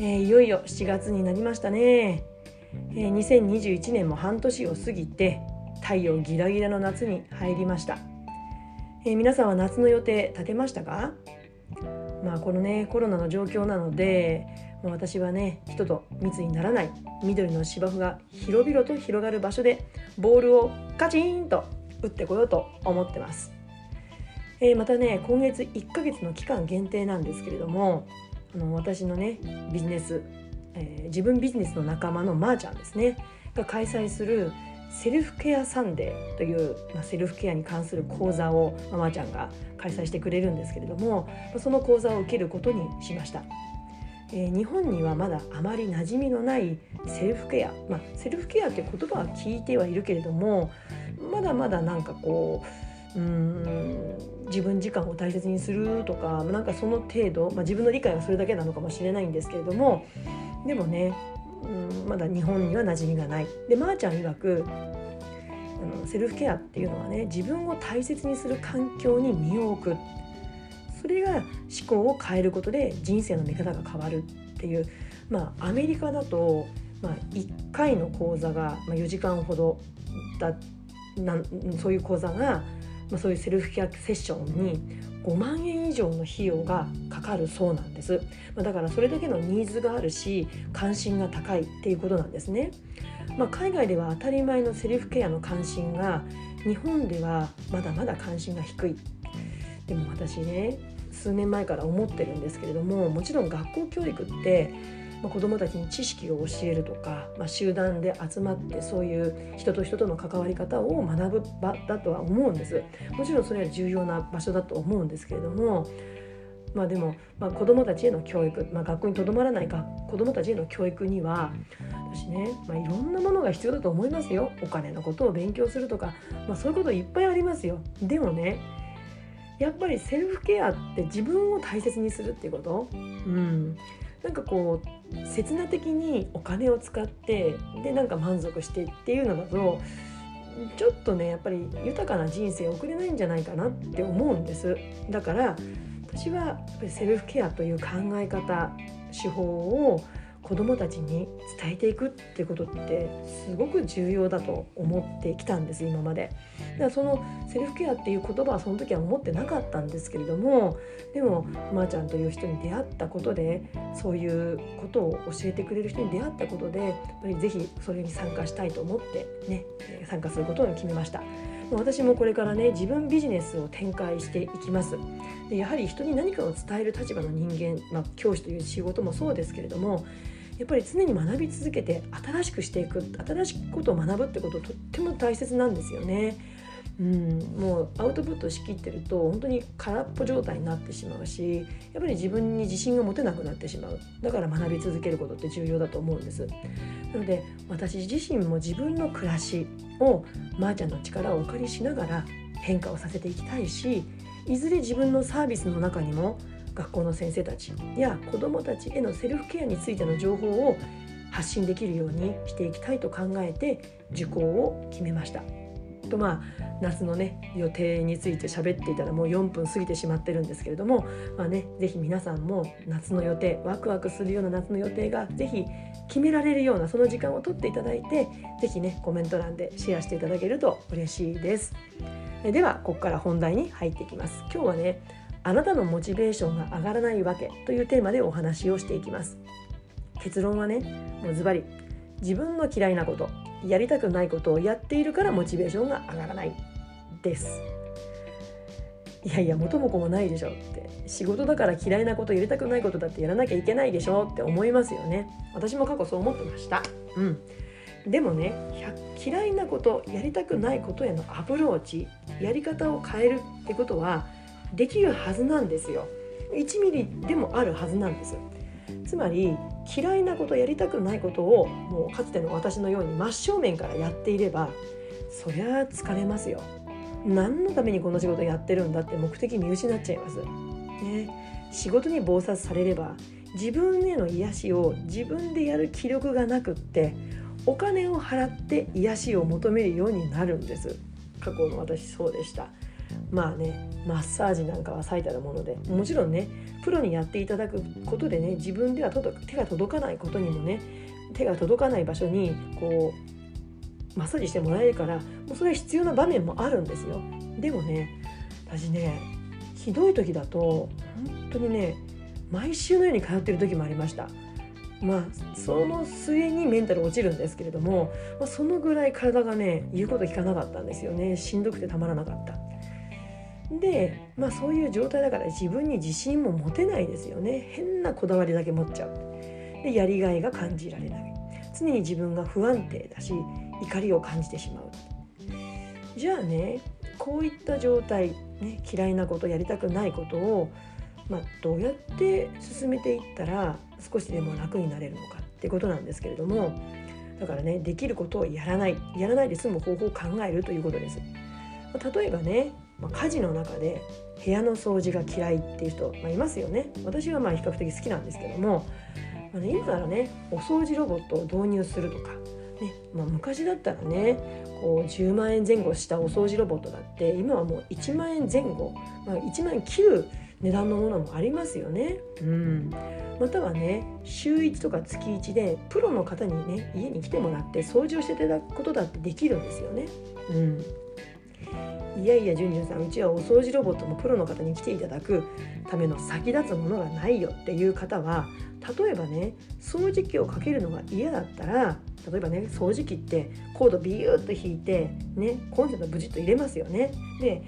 えー、いよいよ7月になりましたね、えー、2021年も半年を過ぎて太陽ギラギラの夏に入りました、えー、皆さんは夏の予定立てましたか？まあこのねコロナの状況なのでま私はね人と密にならない緑の芝生が広々と広がる場所でボールをカチンと行ってこようと思ってます。えー、またね今月1ヶ月の期間限定なんですけれどもあの私のねビジネス、えー、自分ビジネスの仲間のまーちゃんですねが開催するセルフケアサンデーという、まあ、セルフケアに関する講座をまーちゃんが開催してくれるんですけれどもその講座を受けることにしました。えー、日本にはまだあまり馴染みのないセルフケア、まあ、セルフケアって言葉は聞いてはいるけれどもまだまだなんかこううん自分時間を大切にするとかなんかその程度、まあ、自分の理解はそれだけなのかもしれないんですけれどもでもねうんまだ日本には馴染みがない。でまー、あ、ちゃん曰くあのセルフケアっていうのはね自分を大切にする環境に身を置くそれが思考を変えることで人生の見方が変わるっていうまあアメリカだと、まあ、1回の講座がまあ4時間ほどだなそういう講座が、まあ、そういうセルフケアセッションに5万円以上の費用がかかるそうなんです、まあ、だからそれだけのニーズがあるし関心が高いっていうことなんですね、まあ、海外では当たり前のセルフケアの関心が日本ではまだまだ関心が低い。でも私ね数年前から思ってるんですけれどももちろん学校教育ってまあ、子どもたちに知識を教えるとか、まあ、集団で集まってそういう人と人との関わり方を学ぶ場だとは思うんです。もちろんそれは重要な場所だと思うんですけれどもまあでも、まあ、子どもたちへの教育、まあ、学校にとどまらない子どもたちへの教育には私ね、まあ、いろんなものが必要だと思いますよ。お金のことを勉強するとか、まあ、そういうこといっぱいありますよ。でもねやっぱりセルフケアって自分を大切にするっていうこと、うん、なんかこう刹那的にお金を使ってでなんか満足してっていうのだとちょっとねやっぱり豊かな人生を送れないんじゃないかなって思うんです。だから私はやっぱりセルフケアという考え方手法を子どもたちに伝えていくってことってすごく重要だと思ってきたんです今まで。だからそのセルフケアっていう言葉はその時は思ってなかったんですけれどもでもまー、あ、ちゃんという人に出会ったことでそういうことを教えてくれる人に出会ったことでやっぱり是非それに参加したいと思ってね参加することを決めました。私もこれからね自分ビジネスを展開していきますでやはり人に何かを伝える立場の人間、まあ、教師という仕事もそうですけれどもやっぱり常に学び続けて新しくしていく新しいことを学ぶってこととっても大切なんですよね。うん、もうアウトプットしきってると本当に空っぽ状態になってしまうしやっぱり自分に自信が持てなくなってしまうだから学び続けることって重要だと思うんですなので私自身も自分の暮らしをまー、ちゃんの力をお借りしながら変化をさせていきたいしいずれ自分のサービスの中にも学校の先生たちや子どもたちへのセルフケアについての情報を発信できるようにしていきたいと考えて受講を決めました。とまあ夏のね予定について喋っていたらもう4分過ぎてしまってるんですけれどもまあね是非皆さんも夏の予定ワクワクするような夏の予定が是非決められるようなその時間を取っていただいて是非ねコメント欄でシェアしていただけると嬉しいです。ではここから本題に入っていきます。今日はねあなたのモチベーションが上がらないわけというテーマでお話をしていきます。結論はねもうズバリ自分の嫌いなことやりたくないことをやっているからモチベーションが上がらないです。いやいや元も子もないでしょって仕事だから嫌いなことやりたくないことだってやらなきゃいけないでしょって思いますよね。私も過去そう思ってました。うん。でもね嫌いなことやりたくないことへのアプローチやり方を変えるってことはできるはずなんですよ。1ミリでもあるはずなんです。つまり嫌いなことやりたくないことをもうかつての私のように真正面からやっていればそりゃ疲れますよ。何のためにこの仕事やってるんだって目的見失っちゃいます、ね、仕事に忙殺されれば自分への癒しを自分でやる気力がなくってお金を払って癒しを求めるようになるんです。過去の私そうでした。まあねマッサージなんかは最たるものでもちろんねプロにやっていただくことでね自分では手が届かないことにもね手が届かない場所にこうマッサージしてもらえるからもうそれは必要な場面もあるんですよ。でもね私ねひどい時だと本当にね毎週のように通ってる時もありました。まあその末にメンタル落ちるんですけれども、まあ、そのぐらい体がね言うこと聞かなかったんですよね。しんどくてたまらなかった。でまあそういう状態だから自分に自信も持てないですよね。変なこだわりだけ持っちゃう。でやりがいが感じられない。常に自分が不安定だし怒りを感じてしまう。じゃあねこういった状態、ね、嫌いなことやりたくないことを、まあ、どうやって進めていったら少しでも楽になれるのかってことなんですけれどもだからねできることをやらない。やらないで済む方法を考えるということです。例えばねまあ、家事の中で部屋の掃除が嫌いっていう人、まあ、いますよね私はまあ比較的好きなんですけども、まあね、今ならねお掃除ロボットを導入するとか、ねまあ、昔だったらねこう10万円前後したお掃除ロボットだって今はもう1万円前後、まあ、1万円切る値段のものもありますよね。うん、またはね週1とか月1でプロの方にね家に来てもらって掃除をしていただくことだってできるんですよね。うんいやいやじゅんじゅんさんうちはお掃除ロボットのプロの方に来ていただくための先立つものがないよっていう方は例えばね掃除機をかけるのが嫌だったら例えばね掃除機ってコードビューッと引いてねコンセントブチッと入れますよねで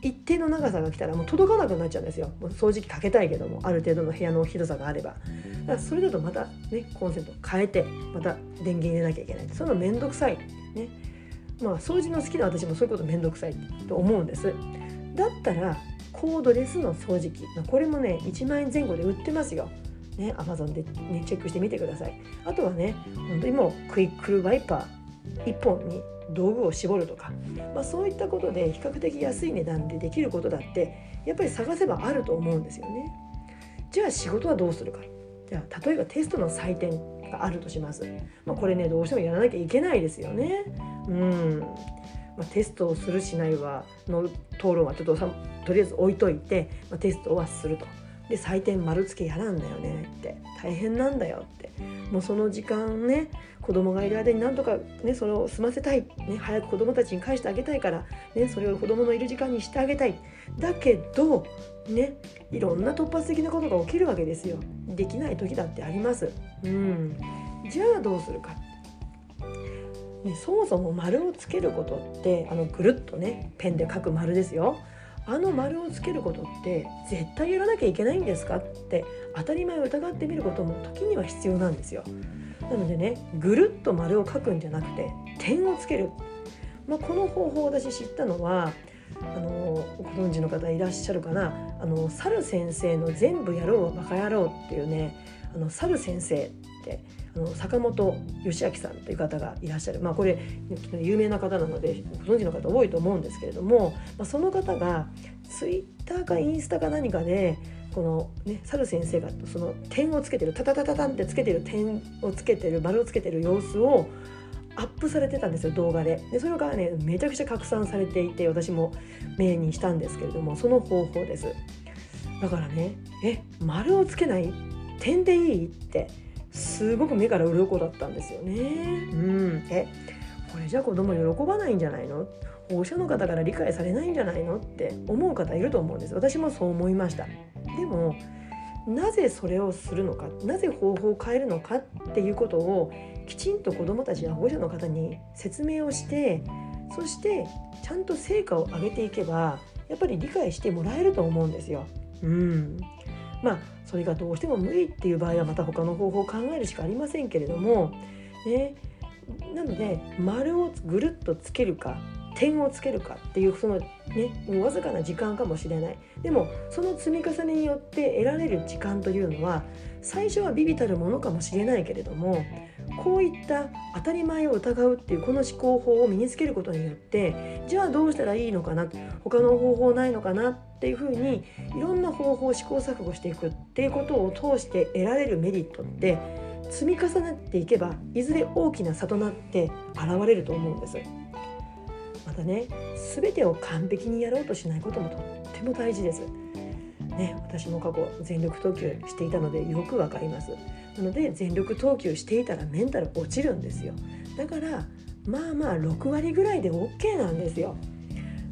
一定の長さが来たらもう届かなくなっちゃうんですよ。もう掃除機かけたいけどもある程度の部屋の広さがあれば。だからそれだとまたねコンセント変えてまた電源入れなきゃいけない。その面倒くさい。ね。まあ掃除の好きな私もそういうこと面倒くさいと思うんです。だったらコードレスの掃除機。まこれもね1万円前後で売ってますよ。ね、アマゾンで、ね、チェックしてみてください。あとはね本当にもうクイックルワイパー1本に道具を絞るとか、まあ、そういったことで比較的安い値段でできることだってやっぱり探せばあると思うんですよね。じゃあ仕事はどうするか。じゃあ例えばテストの採点。があるとします、まあ、これねどうしてもやらなきゃいけないですよね。うん、まあ、テストをするしないはの討論はちょっととりあえず置いといて、まあ、テストはすると。で採点丸付け嫌なんだよねって。大変なんだよって。もうその時間ね子供がいる間になんとかねそれを済ませたい、ね、早く子供たちに返してあげたいから、ね、それを子供のいる時間にしてあげたい。だけどねいろんな突発的なことが起きるわけですよ。できない時だってあります。うん。じゃあどうするかね、そもそも丸をつけることってあのぐるっとねペンで書く丸ですよ。あの丸をつけることって絶対やらなきゃいけないんですかって当たり前を疑ってみることも時には必要なんですよ。なのでねぐるっと丸を書くんじゃなくて点をつける、まあ、この方法を私知ったのはあのご存知の方いらっしゃるかな。あの猿先生の「全部やろうはバカ野郎」っていうねあの猿先生ってあの坂本義明さんという方がいらっしゃる、まあ、これ有名な方なのでご存知の方多いと思うんですけれども、まあ、その方がツイッターかインスタか何かでこのね猿先生がその点をつけてるタタタタタンってつけてる点をつけてる丸をつけてる様子をアップされてたんですよ動画で。でそれがねめちゃくちゃ拡散されていて私も目にしたんですけれどもその方法です。だからねえ丸をつけない点でいいってすごく目から鱗だったんですよね。うん、えこれじゃ子供喜ばないんじゃないの？保護者の方から理解されないんじゃないの？って思う方いると思うんです。私もそう思いました。でもなぜそれをするのか？なぜ方法を変えるのかっていうことをきちんと子どもたちや保護者の方に説明をしてそしてちゃんと成果を上げていけばやっぱり理解してもらえると思うんですよ。うん、まあそれがどうしても無理っていう場合はまた他の方法を考えるしかありませんけれども、ね、なので丸をぐるっとつけるか点をつけるかっていうそのねわずかな時間かもしれない。でもその積み重ねによって得られる時間というのは最初は微々たるものかもしれないけれどもこういった当たり前を疑うっていうこの思考法を身につけることによってじゃあどうしたらいいのかな他の方法ないのかなっていうふうにいろんな方法を試行錯誤していくっていうことを通して得られるメリットって積み重ねていけばいずれ大きな差となって現れると思うんです。またね全てを完璧にやろうとしないこともとっても大事です。ね、私も過去全力投球していたのでよくわかりますなので全力投球していたらメンタル落ちるんですよ。だからまあまあ6割ぐらいで OK なんですよ、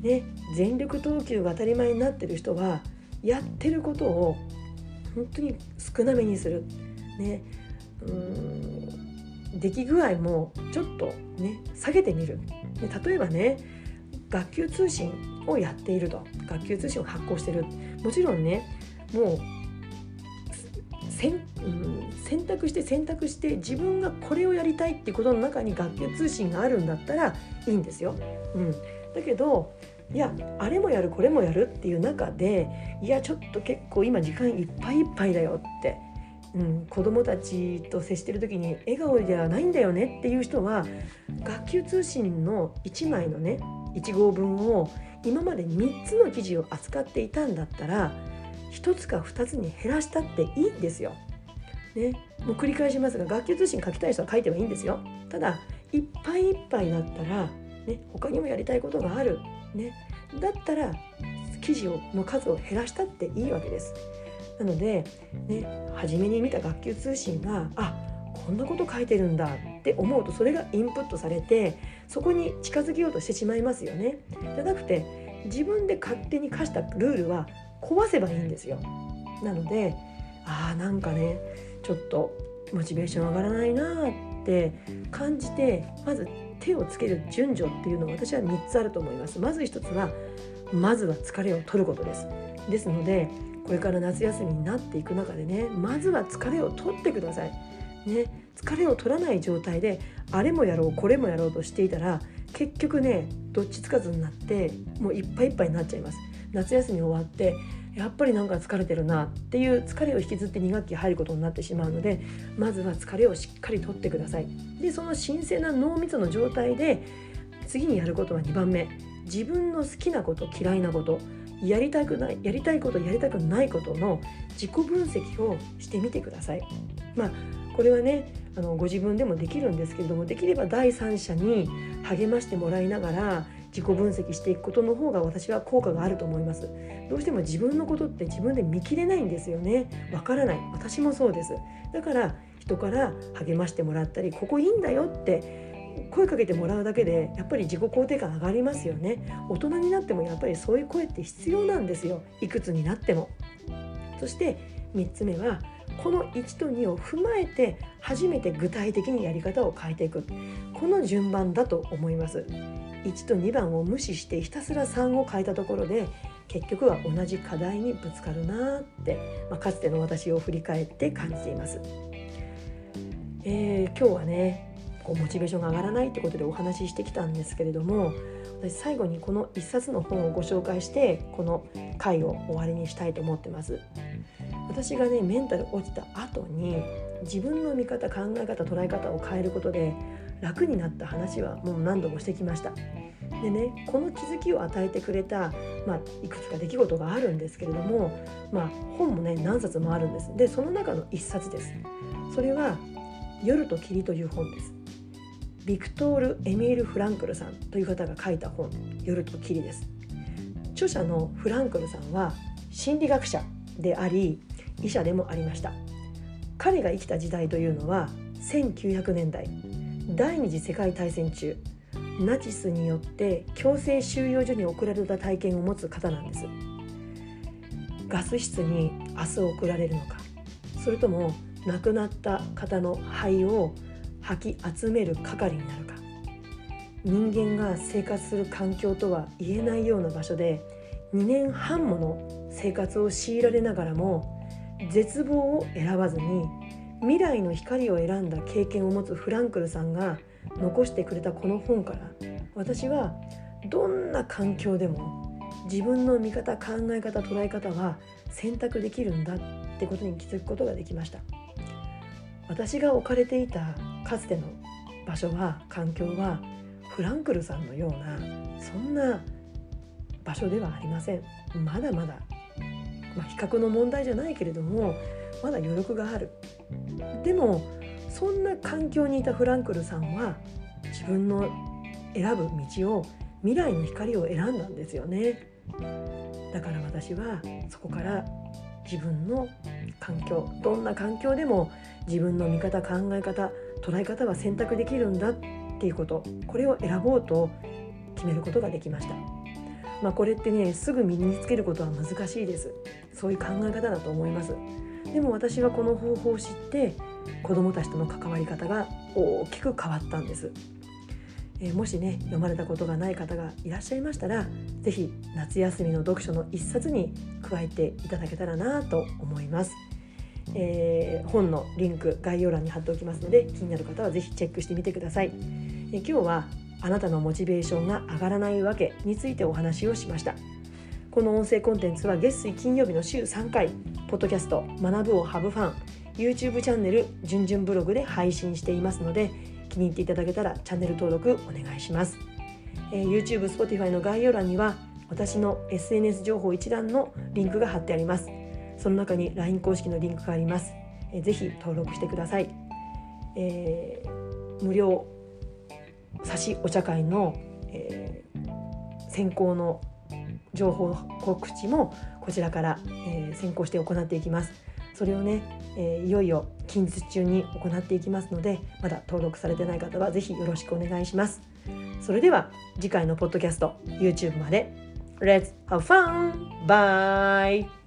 ね、全力投球が当たり前になってる人はやってることを本当に少なめにする、ね、うん出来具合もちょっとね下げてみる。で例えばね学級通信をやっていると。学級通信を発行してる。もちろんねもう選,、うん、選択して選択して自分がこれをやりたいっていうことの中に学級通信があるんだったらいいんですよ。うん、だけどいやあれもやるこれもやるっていう中でいやちょっと結構今時間いっぱいいっぱいだよってうん、子どもたちと接してる時に笑顔ではないんだよねっていう人は学級通信の1枚のね1号分を今まで3つの記事を扱っていたんだったら1つか2つに減らしたっていいんですよ。ね、もう繰り返しますが学級通信書きたい人は書いてもいいんですよ。ただいっぱいいっぱいだったら、ね、他にもやりたいことがある、ね、だったら記事をの数を減らしたっていいわけです。なので、ね、初めに見た学級通信があこんなこと書いてるんだって思うとそれがインプットされてそこに近づけようとしてしまいますよね。じゃなくて自分で勝手に課したルールは壊せばいいんですよ。なのであーなんかねちょっとモチベーション上がらないなって感じてまず手をつける順序っていうのは私は3つあると思います。まず1つはまずは疲れを取ることです。ですのでこれから夏休みになっていく中でねまずは疲れを取ってください。ね、疲れを取らない状態であれもやろうこれもやろうとしていたら結局ねどっちつかずになってもういっぱいいっぱいになっちゃいます夏休み終わってやっぱりなんか疲れてるなっていう疲れを引きずって2学期入ることになってしまうのでまずは疲れをしっかりとってくださいでその神聖な脳みその状態で次にやることは2番目自分の好きなこと嫌いなことやりたくないやりたいことやりたくないことの自己分析をしてみてください。まあこれはねあのご自分でもできるんですけれどもできれば第三者に励ましてもらいながら自己分析していくことの方が私は効果があると思います。どうしても自分のことって自分で見切れないんですよね。わからない。私もそうです。だから人から励ましてもらったりここいいんだよって声かけてもらうだけでやっぱり自己肯定感上がりますよね。大人になってもやっぱりそういう声って必要なんですよ。いくつになっても。そして3つ目はこの1と2を踏まえて初めて具体的にやり方を変えていく。この順番だと思います。1と2番を無視してひたすら3を変えたところで結局は同じ課題にぶつかるなって、まあ、かつての私を振り返って感じています、えー、今日はねこうモチベーションが上がらないってことでお話ししてきたんですけれども私最後にこの一冊の本をご紹介してこの回を終わりにしたいと思ってます。私がねメンタル落ちた後に自分の見方考え方捉え方を変えることで楽になった話はもう何度もしてきました。でねこの気づきを与えてくれた、まあ、いくつか出来事があるんですけれども、まあ、本もね何冊もあるんです。でその中の1冊です。それは「夜と霧」という本です。ビクトール・エミール・フランクルさんという方が書いた本「夜と霧」です。著者のフランクルさんは心理学者であり医者でもありました。彼が生きた時代というのは1900年代。第二次世界大戦中ナチスによって強制収容所に送られた体験を持つ方なんです。ガス室に明日送られるのか。それとも亡くなった方の肺を吐き集める係になるか。人間が生活する環境とは言えないような場所で2年半もの生活を強いられながらも絶望を選ばずに未来の光を選んだ経験を持つフランクルさんが残してくれたこの本から私はどんな環境でも自分の見方考え方捉え方は選択できるんだってことに気づくことができました。私が置かれていたかつての場所は環境はフランクルさんのようなそんな場所ではありません。まだまだ、まあ、比較の問題じゃないけれどもまだ余力があるでもそんな環境にいたフランクルさんは自分の選ぶ道を未来の光を選んだんですよねだから私はそこから自分の環境どんな環境でも自分の見方考え方捉え方は選択できるんだっていうことこれを選ぼうと決めることができました。まあ、これってねすぐ身につけることは難しいです。そういう考え方だと思います。でも私はこの方法を知って子どもたちとの関わり方が大きく変わったんです、えー、もしね読まれたことがない方がいらっしゃいましたら是非夏休みの読書の一冊に加えていただけたらなと思います。えー、本のリンク概要欄に貼っておきますので気になる方は是非チェックしてみてください、えー、今日はあなたのモチベーションが上がらないわけについてお話をしました。この音声コンテンツは月水金曜日の週3回ポッドキャスト学ぶをハブファン YouTube チャンネルじゅんじゅんブログで配信していますので気に入っていただけたらチャンネル登録お願いします、えー、YouTube、Spotify の概要欄には私の SNS 情報一覧のリンクが貼ってあります。その中に LINE 公式のリンクがあります、えー、ぜひ登録してください、えー、無料差しお茶会の、えー、先行の情報告知もこちらから、えー、先行して行っていきますそれをね、えー、いよいよ近日中に行っていきますのでまだ登録されてない方は是非よろしくお願いしますそれでは次回のポッドキャスト YouTube まで Let's have fun! Bye!